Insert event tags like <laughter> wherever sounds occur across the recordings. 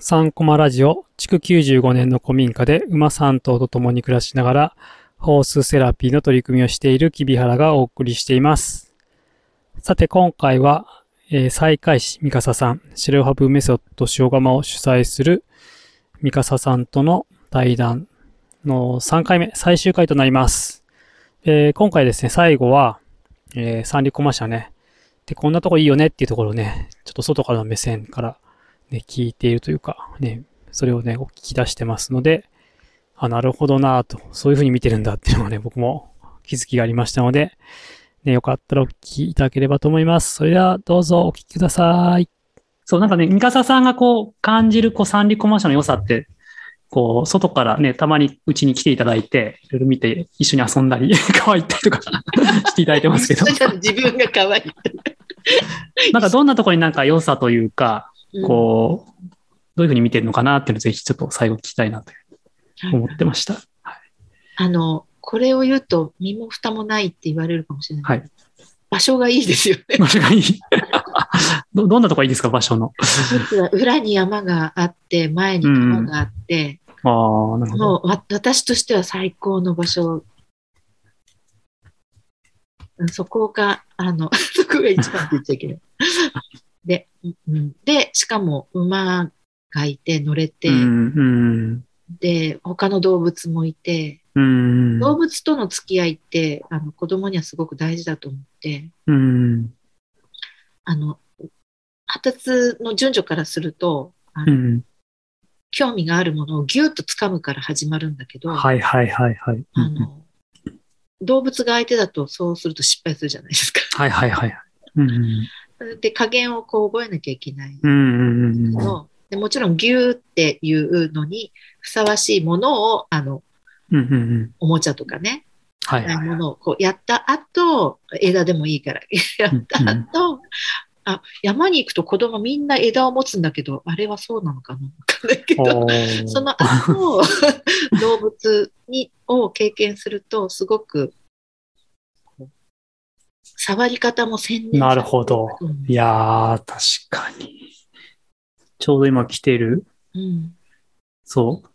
3コマラジオ、築95年の古民家で馬3頭と共に暮らしながら、ホースセラピーの取り組みをしている木原がお送りしています。さて今回は、えー、再開師三笠さん、シレオハブメソッド塩釜を主催する三笠さんとの対談の3回目、最終回となります。えー、今回ですね、最後は、えー、三里コマ社ね。で、こんなとこいいよねっていうところをね、ちょっと外からの目線からね、聞いているというか、ね、それをね、お聞き出してますので、あ、なるほどなと、そういう風に見てるんだっていうのがね、僕も気づきがありましたので、ね、よかったらお聞きいただければと思います。それではどうぞお聞きください。そう、なんかね、三笠さんがこう感じるこう三里コマーシャの良さって、こう、外からね、たまにうちに来ていただいて、いろいろ見て、一緒に遊んだり、<laughs> 可愛いったりとか <laughs> していただいてますけど。<laughs> 自分が可愛い。なんかどんなところになんか良さというか、こう、どういうふうに見てるのかなっていうのをぜひちょっと最後聞きたいなと思ってました。はい、あの、これを言うと身も蓋もないって言われるかもしれない。はい。場所がいいですよね。場所がいい <laughs> ど。どんなとこがいいですか、場所の？裏に山があって、前に川があって、うん、あなるほどもう私としては最高の場所。そこが、あの、<laughs> そこが一番って言っちゃいけない。で、うん、で、しかも馬がいて乗れて、うん、で、他の動物もいて、うん、動物との付き合いってあの子供にはすごく大事だと思って、うん、あの発達の順序からするとあの、うん、興味があるものをぎゅっと掴むから始まるんだけど、はいはいはいはい。あの動物が相手だとそうすると失敗するじゃないですか。はいはいはい。うん、で、加減をこう覚えなきゃいけない。の。でもちろん牛っていうのにふさわしいものを、あの、おもちゃとかね、はい、はい、ものをこうやった後、枝でもいいから。やった後、あ山に行くと子供みんな枝を持つんだけど、あれはそうなのかなわかんないけど、その後、<laughs> 動物にを経験すると、すごく触り方も専念なるほど。いやー、確かに。ちょうど今来てる、うん、そう、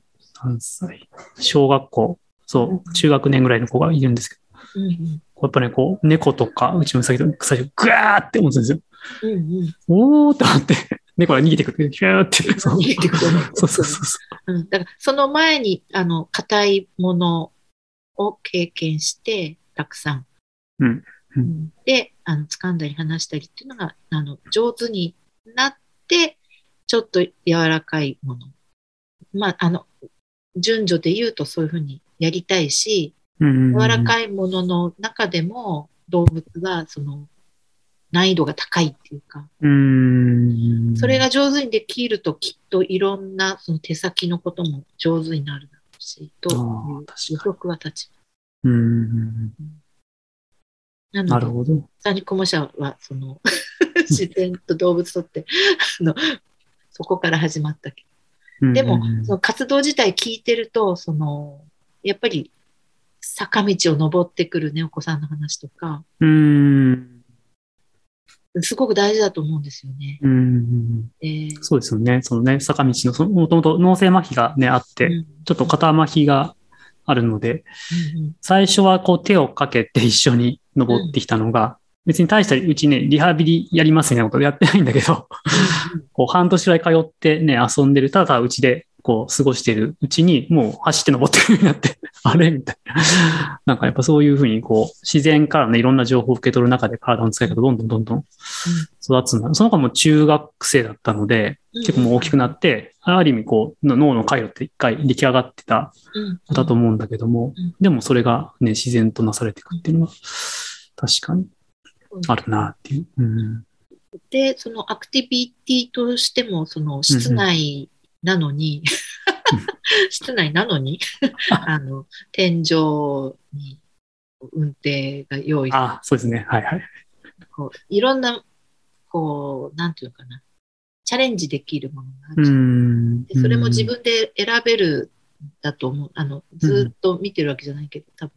何歳？小学校、そう、中学年ぐらいの子がいるんですけど、うんうん、やっぱね、こう、猫とか、うちの先と最初、ぐわーって思うんですよ。うんうん、おーって思って、猫が逃げてくる。ヒューって。逃げてくる。そうそうそうそう。うん、だから、その前に、あの、硬いものを経験して、たくさん。うん。で、あの、掴んだり離したりっていうのが、あの、上手になって、ちょっと柔らかいもの。まあ、あの、順序で言うとそういうふうにやりたいし、柔らかいものの中でも動物がその難易度が高いっていうか、うそれが上手にできるときっといろんなその手先のことも上手になるだろうし、という予測は立ちます。なるほど。三里コモ社は、その <laughs> 自然と動物とってあの、そこから始まったけど。でも、その活動自体聞いてると、その、やっぱり坂道を登ってくるね、お子さんの話とか、うんすごく大事だと思うんですよね。うん、えー、そうですよね。そのね、坂道の、そのもともと脳性麻痺がね、あって、うん、ちょっと肩麻痺があるので、うんうん、最初はこう手をかけて一緒に登ってきたのが、別に大したうちね、リハビリやりますみたいなことやってないんだけど、こう半年くらい通ってね、遊んでる、ただうちでこう過ごしてるうちに、もう走って登ってくるようになって、<laughs> あれみたいな。なんかやっぱそういうふうにこう、自然からね、いろんな情報を受け取る中で体の使い方どんどんどんどん育つんだ。その子も中学生だったので、結構もう大きくなって、ある意味こう、脳の回路って一回出来上がってただと思うんだけども、でもそれがね、自然となされていくっていうのは、確かにあるなっていう。うん、で、そのアクティビティとしても、その室内なのに、室内なのにあの、天井に運転が用意。あ、そうですね。はいはい。こういろんな、こう、なんていうのかな。チャレンジできるものがあるでそれも自分で選べるだと思う。あの、ずっと見てるわけじゃないけど、多分、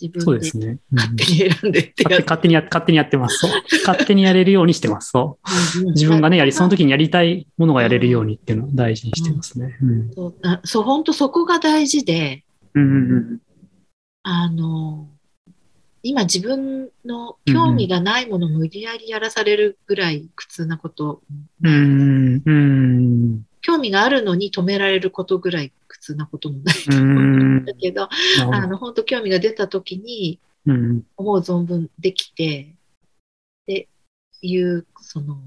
自分で勝手に選んでってや、勝手にや勝手にやってます。勝手にやれるようにしてます。そう。自分がね、やり、その時にやりたいものがやれるようにっていうのを大事にしてますね。うん、そう、そう、本当そこが大事で、うんうんうん、あの、今自分の興味がないものを無理やりやらされるぐらい苦痛なこと、うん、うん、興味があるのに止められることぐらい苦痛なこともない。と思うん。だけど、あの本当興味が出た時に思う存分できて、っていうその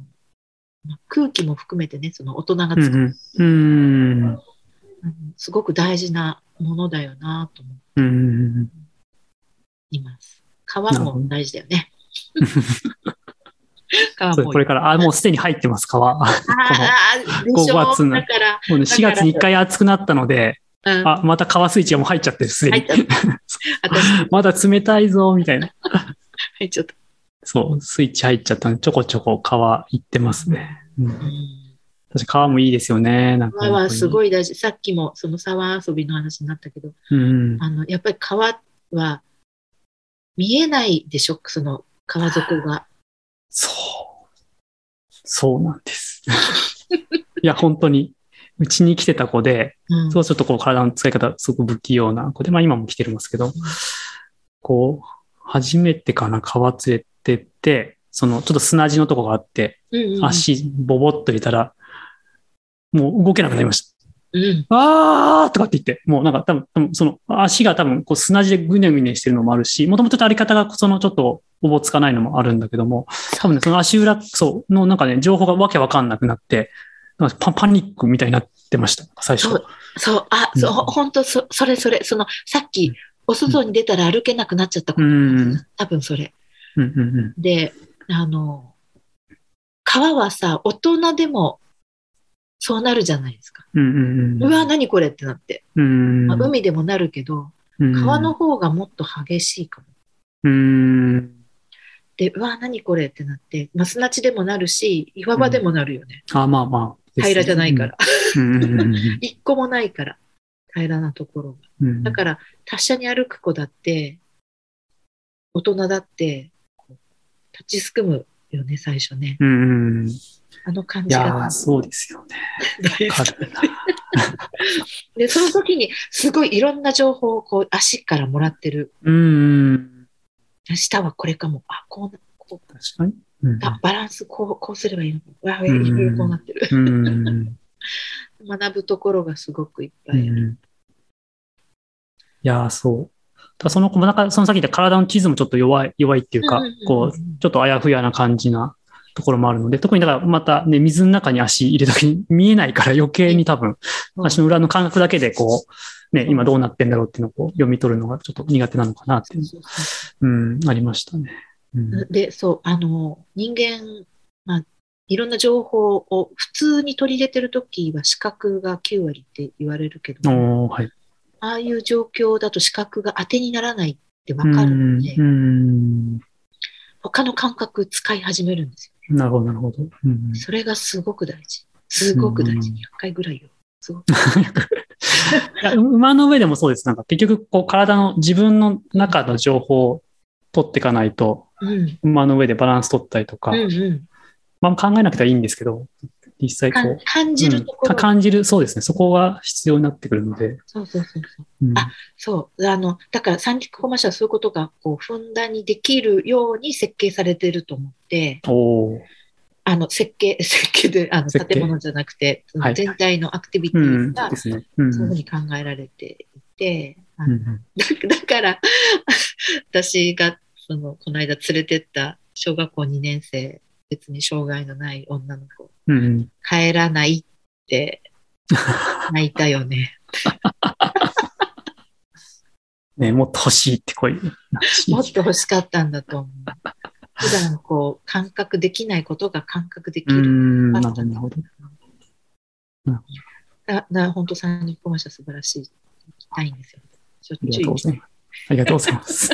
空気も含めてねその大人が作る、うん、すごく大事なものだよなと思っています。皮も大事だよね。<laughs> これから、あ、もうすでに入ってます、皮。<laughs> この5月の。もうね、4月に1回暑くなったので、うん、あ、また皮スイッチがもう入っちゃってる、すでに。<laughs> まだ冷たいぞ、みたいな。<laughs> 入っちゃった。そう、スイッチ入っちゃったんで、ちょこちょこ皮いってますね。うん、私、皮もいいですよね。なんか。皮はすごい大事。さっきもその沢遊びの話になったけど、うん、あの、やっぱり皮は見えないでしょ、その川底が。そう。そうなんです。<laughs> いや、本当に。うちに来てた子で、うん、そうちょっとこう体の使い方すごく不器用な子で、まあ今も来てるんですけど、うん、こう、初めてかな、川連れてって、そのちょっと砂地のとこがあって、うんうん、足ボボッと入れたら、もう動けなくなりました。うん、あーとかって言って、もうなんか多分、多分その足が多分こう砂地でぐねぐねしてるのもあるし、もともとあり方がそのちょっとおぼつかないのもあるんだけども、多分ね、その足裏、そう、のなんかね、情報がわけわかんなくなって、パパニックみたいになってました、最初。そう、そうあ、そう、本当そ、それそれ、その、さっき、お外に出たら歩けなくなっちゃったこと、うん、多分それ。うんうんうん、で、あの、川はさ、大人でもそうなるじゃないですか。うんうんうん、うわ、何これってなって。うんまあ、海でもなるけど、川の方がもっと激しいかも。うんで、うわ、何これってなって、まあ、砂地でもなるし、岩場でもなるよね。うん、あまあまあ、平らじゃないから。一個もないから、平らなところが。うん、だから、達者に歩く子だって、大人だって、立ちすくむよね、最初ね。うんあの感じが。いやそうですよね。<laughs> で、その時にすごいいろんな情報をこう足からもらってる。うん。下はこれかも。あ、こうな、こう。確かに。うん、あバランスこうこうすればいいのわいろいろこうなってる。<laughs> 学ぶところがすごくいっぱいある。いやそう。だその子もなんか、その先で体の地図もちょっと弱い、弱いっていうか、こう、ちょっとあやふやな感じなところもあるので、特にだからまたね、水の中に足入れた時に見えないから余計に多分、足の裏の感覚だけでこう、ね、今どうなってんだろうっていうのをこう読み取るのがちょっと苦手なのかなっていう、うん、ありましたね。うん、で、そう、あの、人間、まあ、いろんな情報を普通に取り入れてるときは視覚が9割って言われるけど、はい、ああいう状況だと視覚が当てにならないってわかるので、他の感覚使い始めるんですよ。なるほど、なるほど。うん、それがすごく大事。すごく大事。100回ぐらいよ。すごく。<laughs> 馬の上でもそうです。なんか結局、こう体の自分の中の情報を取っていかないと、うん、馬の上でバランス取ったりとか、うんうん、まあ考えなくてはいいんですけど、実際こう。感じるところ、うん、感じる、そうですね。そこが必要になってくるので。そうそうそうそう。うん、あ、そう。あの、だから三陸コマーシャルそういうことが、こう、ふんだんにできるように設計されてると思って、おあの、設計、<laughs> 設計で、あの、建物じゃなくて、全体のアクティビティが、そういうふうに考えられていて、だから、<laughs> 私が、その、この間連れてった小学校2年生別に障害のない女の子、うん、帰らないって <laughs> 泣いたよね。<laughs> ねもっと欲しいって声。<laughs> もっと欲しかったんだと思う。普段こう感覚できないことが感覚できる。なるほど。だだ本当三人コマーシャ素晴らしい。行きたいんですよ。ありがとうございます。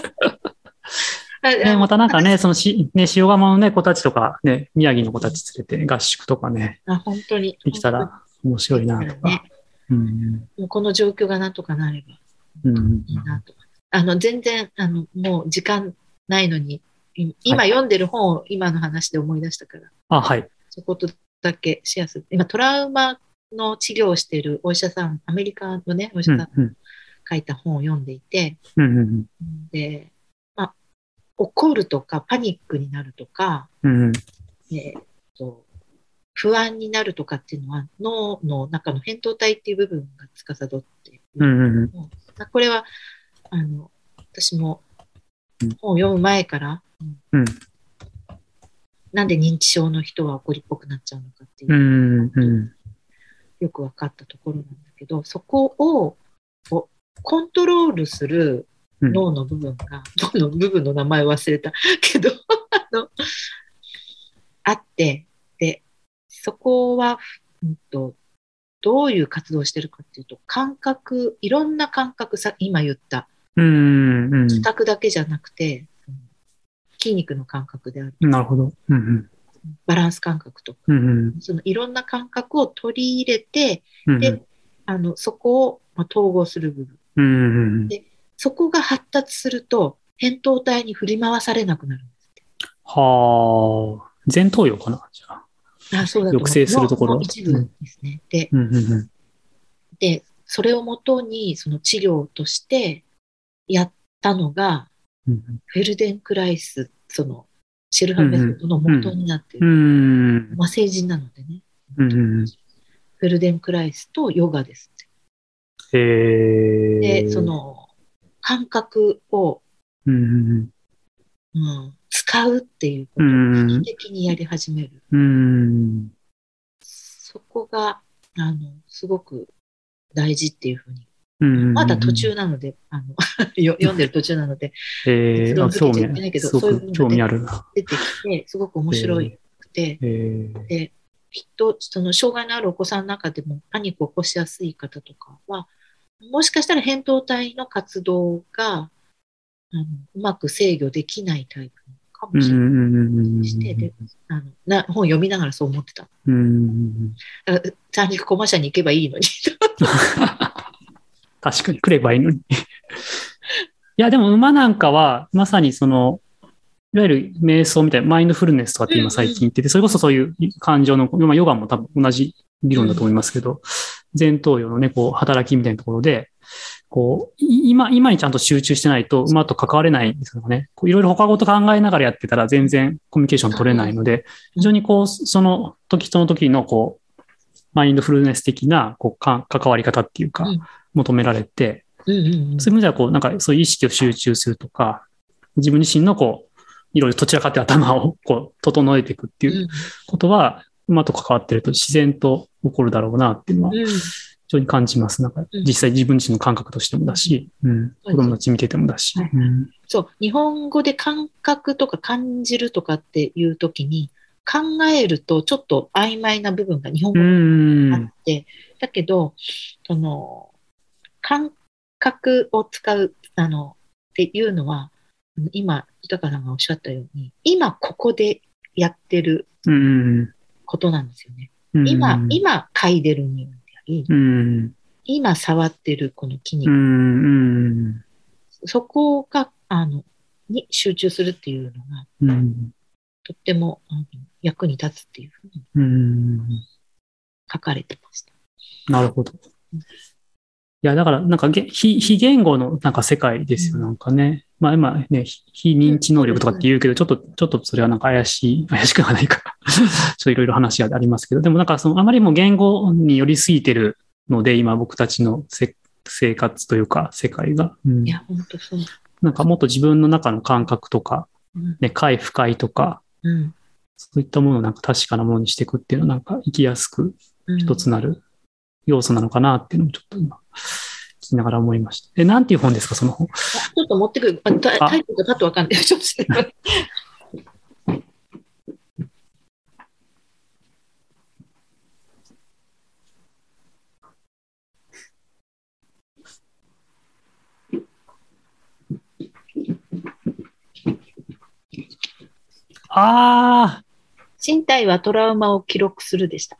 ね、またなんかね、そのし、ね、塩釜のね、子たちとか、ね、宮城の子たち連れて合宿とかね、あ本当に。できたら面白いなとか。ね、うん、もうこの状況がなんとかなれば、うん、いいなと。あの、全然、あの、もう時間ないのに、今読んでる本を今の話で思い出したから。あ、はい。そことだけシェアする。今、トラウマの治療をしているお医者さん、アメリカのね、お医者さんが書いた本を読んでいて、うんうん、で、まあ、怒るとかパニックになるとか、うん。うん、えーと、不安になるとかっていうのは脳の中の扁桃体っていう部分が司っている、うんうんうん、これはあの私も本を読む前から、うん、なんで認知症の人は怒りっぽくなっちゃうのかっていう、うんうん、よく分かったところなんだけどそこをコントロールする脳の部分が、脳の部分の名前忘れた。<laughs> けどあのあってでそこは、うんと、どういう活動をしてるかっていうと感覚いろんな感覚さ今言った視覚だけじゃなくて筋肉の感覚である。なるほど、うんうん、バランス感覚とか、うんうん、そのいろんな感覚を取り入れて、うんうん、であのそこを、まあ、統合する部分、うんうん、でそこが発達すると扁桃体に振り回されなくなるんですはあ前頭葉かな？じゃあ。あそうだ抑制するところ。一部ですね。で、うんうんうん、で、それをもとに、その治療としてやったのが、うん、フェルデンクライス、その、シェルハメソッドの元になっている。うんうん、まあ、成人なのでね。うんうん、フェルデンクライスとヨガですって。へで、その、感覚を、うんうんうん、使うっていうことを意識的にやり始める。うん、そこが、あの、すごく大事っていうふうに。まだ途中なので、あの <laughs> 読んでる途中なので、えー、そうないけど、そういう興味ある出てきて、すごく面白くて、えー、できっと、その障害のあるお子さんの中でもパニックを起こしやすい方とかは、もしかしたら扁桃体の活動があのうまく制御できないタイプかもしれないしてであのな本読みながらそう思ってた。うん三陸コマ社に行けばいいのに。<laughs> 確かに来ればいいのに。いや、でも馬なんかは、まさにその、いわゆる瞑想みたいな、マインドフルネスとかって今最近言ってて、それこそそういう感情の、まあ、ヨガも多分同じ理論だと思いますけど、前頭葉のね、こう、働きみたいなところで、こう、今、今にちゃんと集中してないと馬と関われないんですよね。いろいろ他事考えながらやってたら全然コミュニケーション取れないので、非常にこう、その時その時のこう、マインドフルネス的なこうか関わり方っていうか、求められて、そういう意味ではこう、なんかそういう意識を集中するとか、自分自身のこう、いろいろどちらかって頭をこう、整えていくっていうことは、馬と関わってると自然と起こるだろうなっていうのは、常に感じます。なんか、実際自分自身の感覚としてもだし、うん、子供たち見ててもだし、はい。うん。そう、日本語で感覚とか感じるとかっていうときに、考えるとちょっと曖昧な部分が日本語にあって、だけど、その、感覚を使う、あの、っていうのは、今、豊さんがおっしゃったように、今ここでやってることなんですよね。今、今嗅いでる匂いり、うん、今触ってるこの筋肉、うん、そこが、あの、に集中するっていうのが、うん、とってもあの役に立つっていうふうに書かれてました。なるほど。いや、だから、なんか非、非言語のなんか世界ですよ、なんかね。まあ今ね、非認知能力とかって言うけど、ちょっと、ちょっとそれはなんか怪しい、怪しくはないか。<laughs> ちょっといろいろ話がありますけど、でもなんかその、あまりも言語に寄りすぎてるので、今僕たちの生活というか、世界が。うん、いや、本当そう。なんかもっと自分の中の感覚とか、ね、快不快とか、うん、そういったものをなんか確かなものにしていくっていうのは、なんか生きやすく一つなる要素なのかなっていうのもちょっと今、聞きながら思いました。え、なんていう本ですか、その本？ちょっと持ってくる。タイトルがパッとわかんない。<laughs> ちょっとああ。身体はトラウマを記録するでした。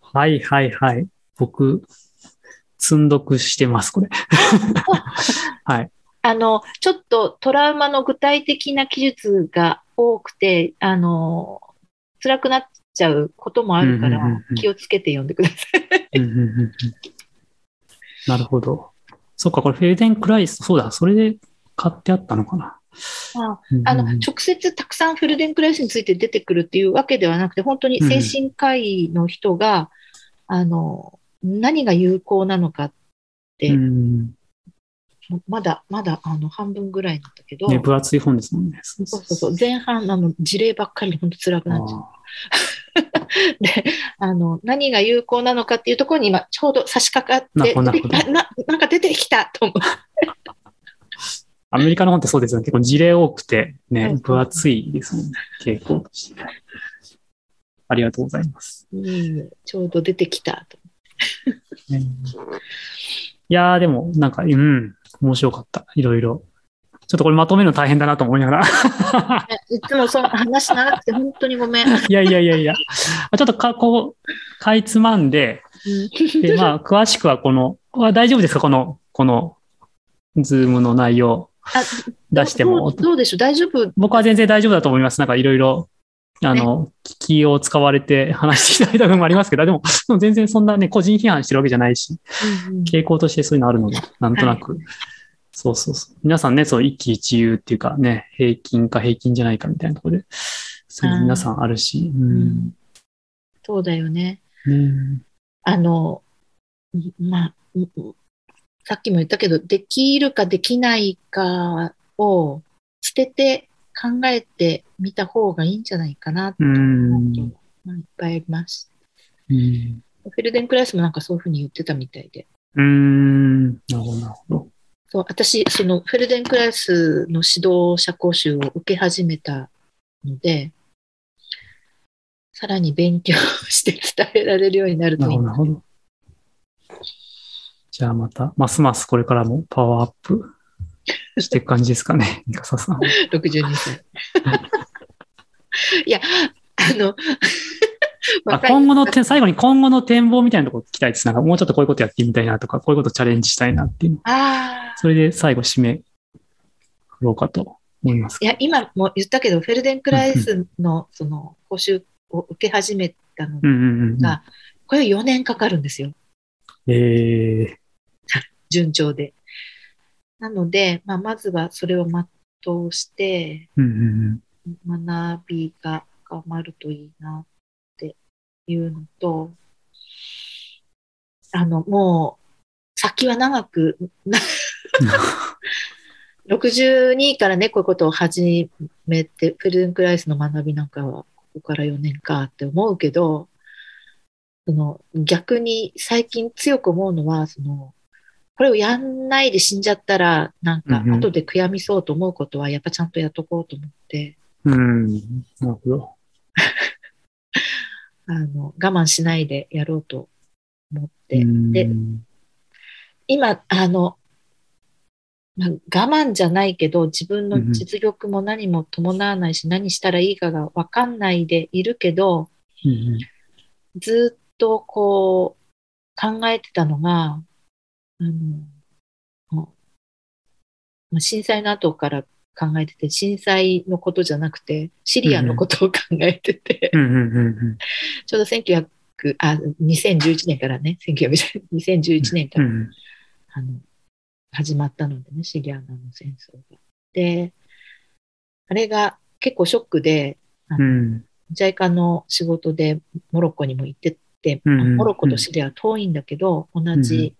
はいはいはい。僕、積んどくしてます、これ。<laughs> はい。あの、ちょっとトラウマの具体的な記述が多くて、あの、辛くなっちゃうこともあるから、気をつけて読んでください。なるほど。そっか、これフェルデンクライス、そうだ、それで買ってあったのかな。ああの、直接たくさんフェルデンクライスについて出てくるっていうわけではなくて、本当に精神科医の人が、うん、あの、何が有効なのかって、うん、まだ、まだ、あの、半分ぐらいなんだけど。ね、分厚い本ですもんね。そうそうそう。前半、あの、事例ばっかり本当辛くなっちゃう。<laughs> で、あの、何が有効なのかっていうところに今、ちょうど差し掛かって、な <laughs> なんか出てきたと思う。アメリカの本ってそうですよね。結構事例多くて、ね、分厚いですもんね。傾向として。ありがとうございます。うん、ちょうど出てきたと。いやー、でも、なんか、うん、面白かった。いろいろ。ちょっとこれまとめるの大変だなと思いながらいつもその話長くて本当にごめん。いやいやいやいや。ちょっとか、こう、かいつまんで、で、まあ、詳しくはこの、は大丈夫ですか？この、この、ズームの内容 <laughs> 出しても。どうでしょう？大丈夫？僕は全然大丈夫だと思います。なんかいろいろあの、気を使われて <laughs> 話していただいた部分もありますけど、でも、<laughs> 全然そんなね、個人批判してるわけじゃないし、うんうん、傾向としてそういうのあるので、なんとなく、はい、そうそうそう。皆さんね、そう、一喜一憂っていうかね、平均か平均じゃないかみたいなところで、そういう皆さんあるし、うん、そうだよね。あの、まあ、さっきも言ったけど、できるかできないかを捨てて考えてみた方がいいんじゃないかなと思うと、まあ、いっぱいあります。うん、フェルデンクラスもなんかそういうふうに言ってたみたいで。うん、なるほど。そう、私、そのフェルデンクラスの指導者講習を受け始めたので、さらに勉強して伝えられるようになるといいな。なるほど。じゃあまた、ますますこれからもパワーアップしていく感じですかね、<laughs> 三笠さん。62歳。<laughs> いや、あの、あ今後の点、最後に今後の展望みたいなところ聞きたいです。なんかもうちょっとこういうことやってみたいなとか、こういうことチャレンジしたいなっていう。あそれで最後締め、振ろうかと思います。いや、今も言ったけど、フェルデンクライスのその講習を受け始めたのが、これ4年かかるんですよ。ええー、順調で。なので、まあ、まずはそれを全うして、学びが深まるといいなっていうのと、あの、もう、先は長く、<laughs> 62からね、こういうことを始めて、フェルデンクライスの学びなんかは、ここから4年かって思うけど、その逆に最近強く思うのは、そのこれをやんないで死んじゃったら、なんか、後で悔やみそうと思うことは、やっぱちゃんとやっとこうと思って。うん、なるほど。<laughs> あの、我慢しないでやろうと思って。で、今、あの、まあ、我慢じゃないけど、自分の実力も何も伴わないし、何したらいいかがわかんないでいるけど、ずっとこう、考えてたのが、あ。の、震災の後から考えてて、震災のことじゃなくて、シリアのことを考えてて、ちょうど1900あ2011年からね、2011年から、あの始まったのでね、シリアの戦争が。で、あれが結構ショックで、あの、うん、ジャイカの仕事でモロッコにも行ってて、モロッコとシリアは遠いんだけど、同じ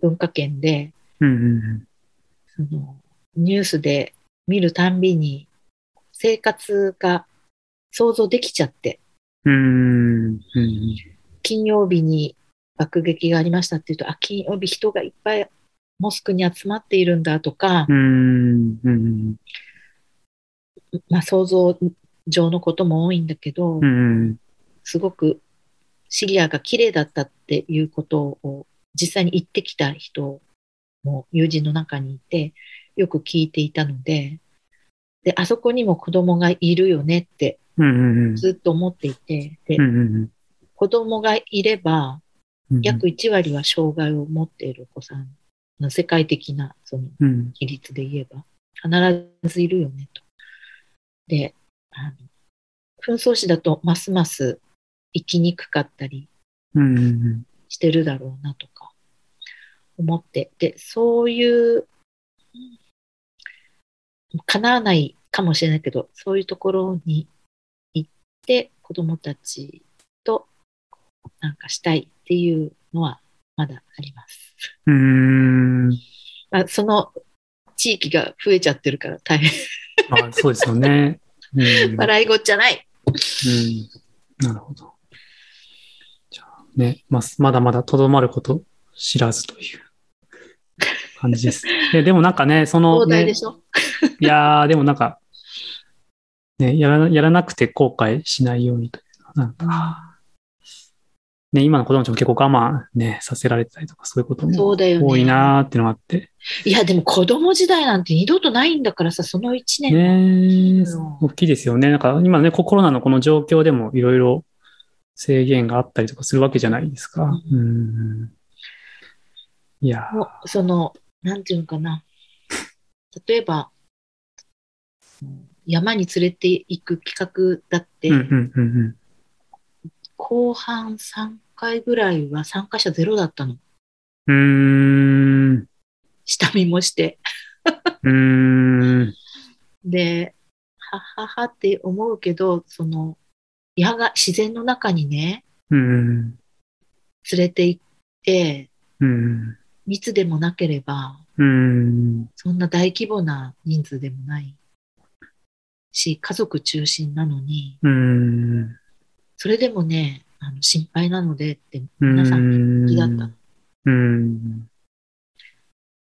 文化圏で、そのニュースで見るたんびに生活が想像できちゃって、金曜日に爆撃がありましたっていうと、あ、金曜日人がいっぱいモスクに集まっているんだとか、まあ想像上のことも多いんだけど、すごくシリアが綺麗だったっていうことを実際に行ってきた人も友人の中にいて、よく聞いていたので、で、あそこにも子供がいるよねってずっと思っていて、で、子供がいれば、約1割は障害を持っているお子さん世界的なその比率で言えば、必ずいるよねと。で、あの紛争地だとますます生きにくかったりしてるだろうなとか思って、で、そういう、叶わないかもしれないけど、そういうところに行って子供たちとなんかしたいっていうのはまだあります。うん。まあ、その地域が増えちゃってるから大変。あそうですよね。うん、笑いごっちゃない。うん。なるほど。じゃあね、ままだまだとどまること知らずという感じです。で <laughs> でもなんかね、その、ね、<laughs> いやー、でもなんか、ね、やらやらなくて後悔しないようにというなんか、ね、今の子供たちも結構我慢ね、させられたりとか、そういうことも多いなーっていうのがあって。いや、でも子供時代なんて二度とないんだからさ、その一年。ね大きいですよね。なんか今ね、コロナのこの状況でもいろいろ制限があったりとかするわけじゃないですか。うん。いや。その、なんていうのかな。例えば、山に連れて行く企画だって、うんうんうんうん後半3回ぐらいは参加者ゼロだったの。うーん。下見もして。うーん。で、はははって思うけど、その、矢が自然の中にね、うん、連れて行って、うん、密でもなければ、うん、そんな大規模な人数でもないし、家族中心なのに、うん、それでもね、あの心配なのでって皆さん気だった。うん。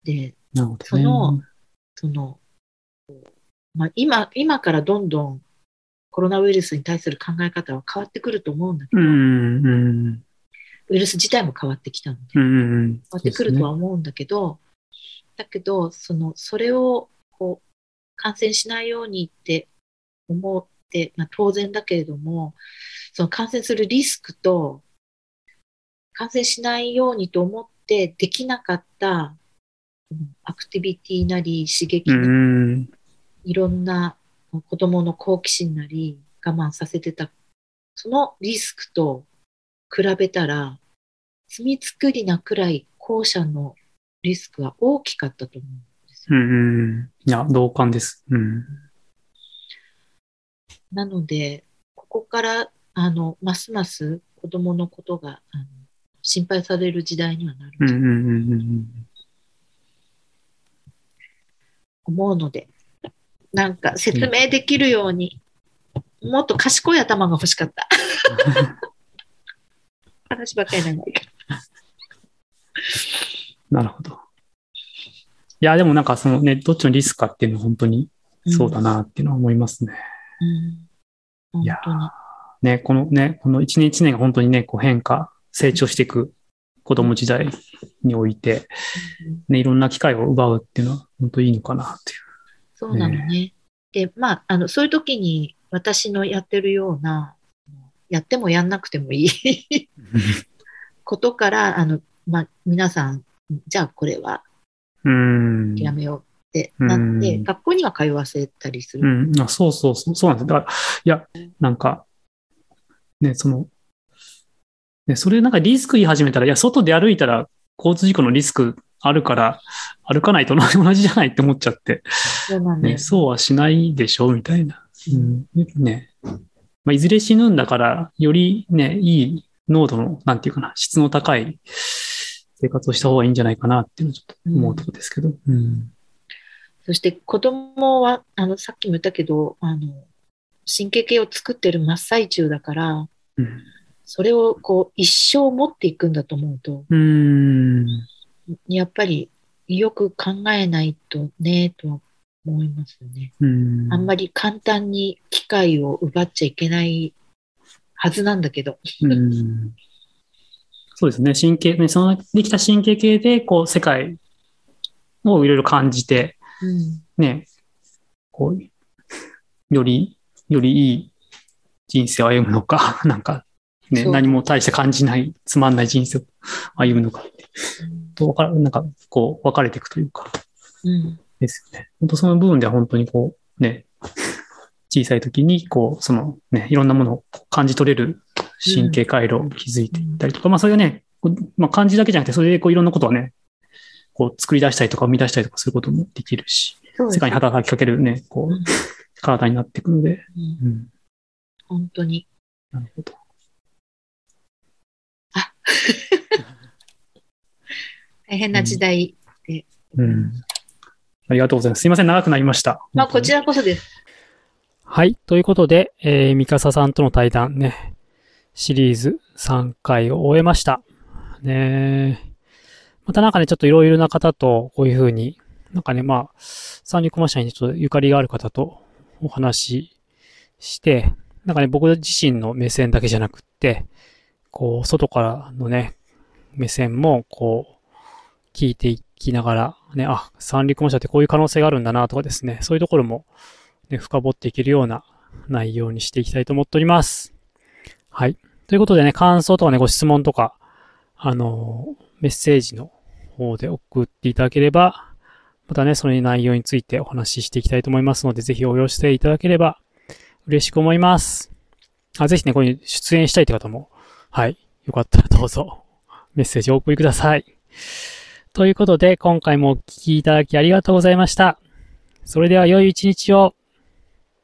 で、ね、その、その、まあ、今、今からどんどんコロナウイルスに対する考え方は変わってくると思うんだけど、うんうん、ウイルス自体も変わってきたので、うんうん、変わってくるとは思うんだけど、ね、だけど、その、それを、こう、感染しないようにって思って、まあ、当然だけれども、その感染するリスクと、感染しないようにと思ってできなかったアクティビティなり刺激なり、いろんな子供の好奇心なり我慢させてた、そのリスクと比べたら、罪作りなくらい後者のリスクは大きかったと思うんですよ。うん。いや、同感です。うん。なので、ここからあの、ますます子供のことがあの心配される時代にはなると思うので、なんか説明できるように、もっと賢い頭が欲しかった。<laughs> 話ばっかりないけど。なるほど。いや、でもなんかそのね、どっちのリスクかっていうのは本当にそうだなっていうのは思いますね。うん、いやね、このね、この一年一年が本当にね、こう変化、成長していく子供時代において、ね、いろんな機会を奪うっていうのは本当いいのかなっていう。そうなのね。ねで、まあ、あの、そういう時に私のやってるような、やってもやんなくてもいいことから、あの、まあ、皆さん、じゃあこれは、諦めようってなって、学校には通わせたりする。うん、あそうそうそう、そうなんです。だから、いや、なんか、ね、その、ね、それなんかリスク言い始めたら、いや、外で歩いたら交通事故のリスクあるから、歩かないと同じじゃないって思っちゃって、そうね、そうはしないでしょ、みたいな。うん、ね。まあ、いずれ死ぬんだから、よりね、いい濃度の、なんていうかな、質の高い生活をした方がいいんじゃないかなっていうのをちょっと思うところですけど。うん、そして子供は、あの、さっきも言ったけど、あの、神経系を作ってる真っ最中だから、うん、それをこう一生持っていくんだと思うと、うんやっぱりよく考えないとね、とは思いますよね。うんあんまり簡単に機会を奪っちゃいけないはずなんだけど。うんそうですね。神経、ね、そのできた神経系で、こう、世界をいろいろ感じて、うん、ね、こう、よりよりいい人生を歩むのか、<laughs> なんかね、何も大して感じない、つまんない人生を歩むのか。うんとわかる、なんか、こう、分かれていくというか、うん。ですよね。本当その部分では本当にこう、ね、小さい時に、こう、そのね、いろんなものを感じ取れる神経回路を築いていったりとか、うん、まあそれがね、まあ漢字だけじゃなくて、それでこういろんなことをね、こう作り出したりとか生み出したりとかすることもできるし、世界に働きかけるね、こう、体になっていくので、うん。本当に。なるほど。あ大変な時代で、うん。うん。ありがとうございます。すいません、長くなりました。まあ、こちらこそです。はい。ということで、えー、ミカサさんとの対談ね、シリーズ3回を終えました。ねまたなんかね、ちょっといろいろな方と、こういうふうに、なんかね、まあ、三陸コマ社にちょっとゆかりがある方とお話しして、なんかね、僕自身の目線だけじゃなくって、こう、外からのね、目線も、こう、聞いていきながら、ね、あ、三陸コマ社ってこういう可能性があるんだなとかですね、そういうところも、ね、深掘っていけるような内容にしていきたいと思っております。はい。ということでね、感想とかね、ご質問とか、あのメッセージの方で送っていただければ、またね、その内容についてお話ししていきたいと思いますので、ぜひお寄せいただければ嬉しく思います。あぜひね、ここに出演したいって方も、はい、よかったらどうぞ、メッセージをお送りください。ということで、今回もお聴きいただきありがとうございました。それでは良い一日を。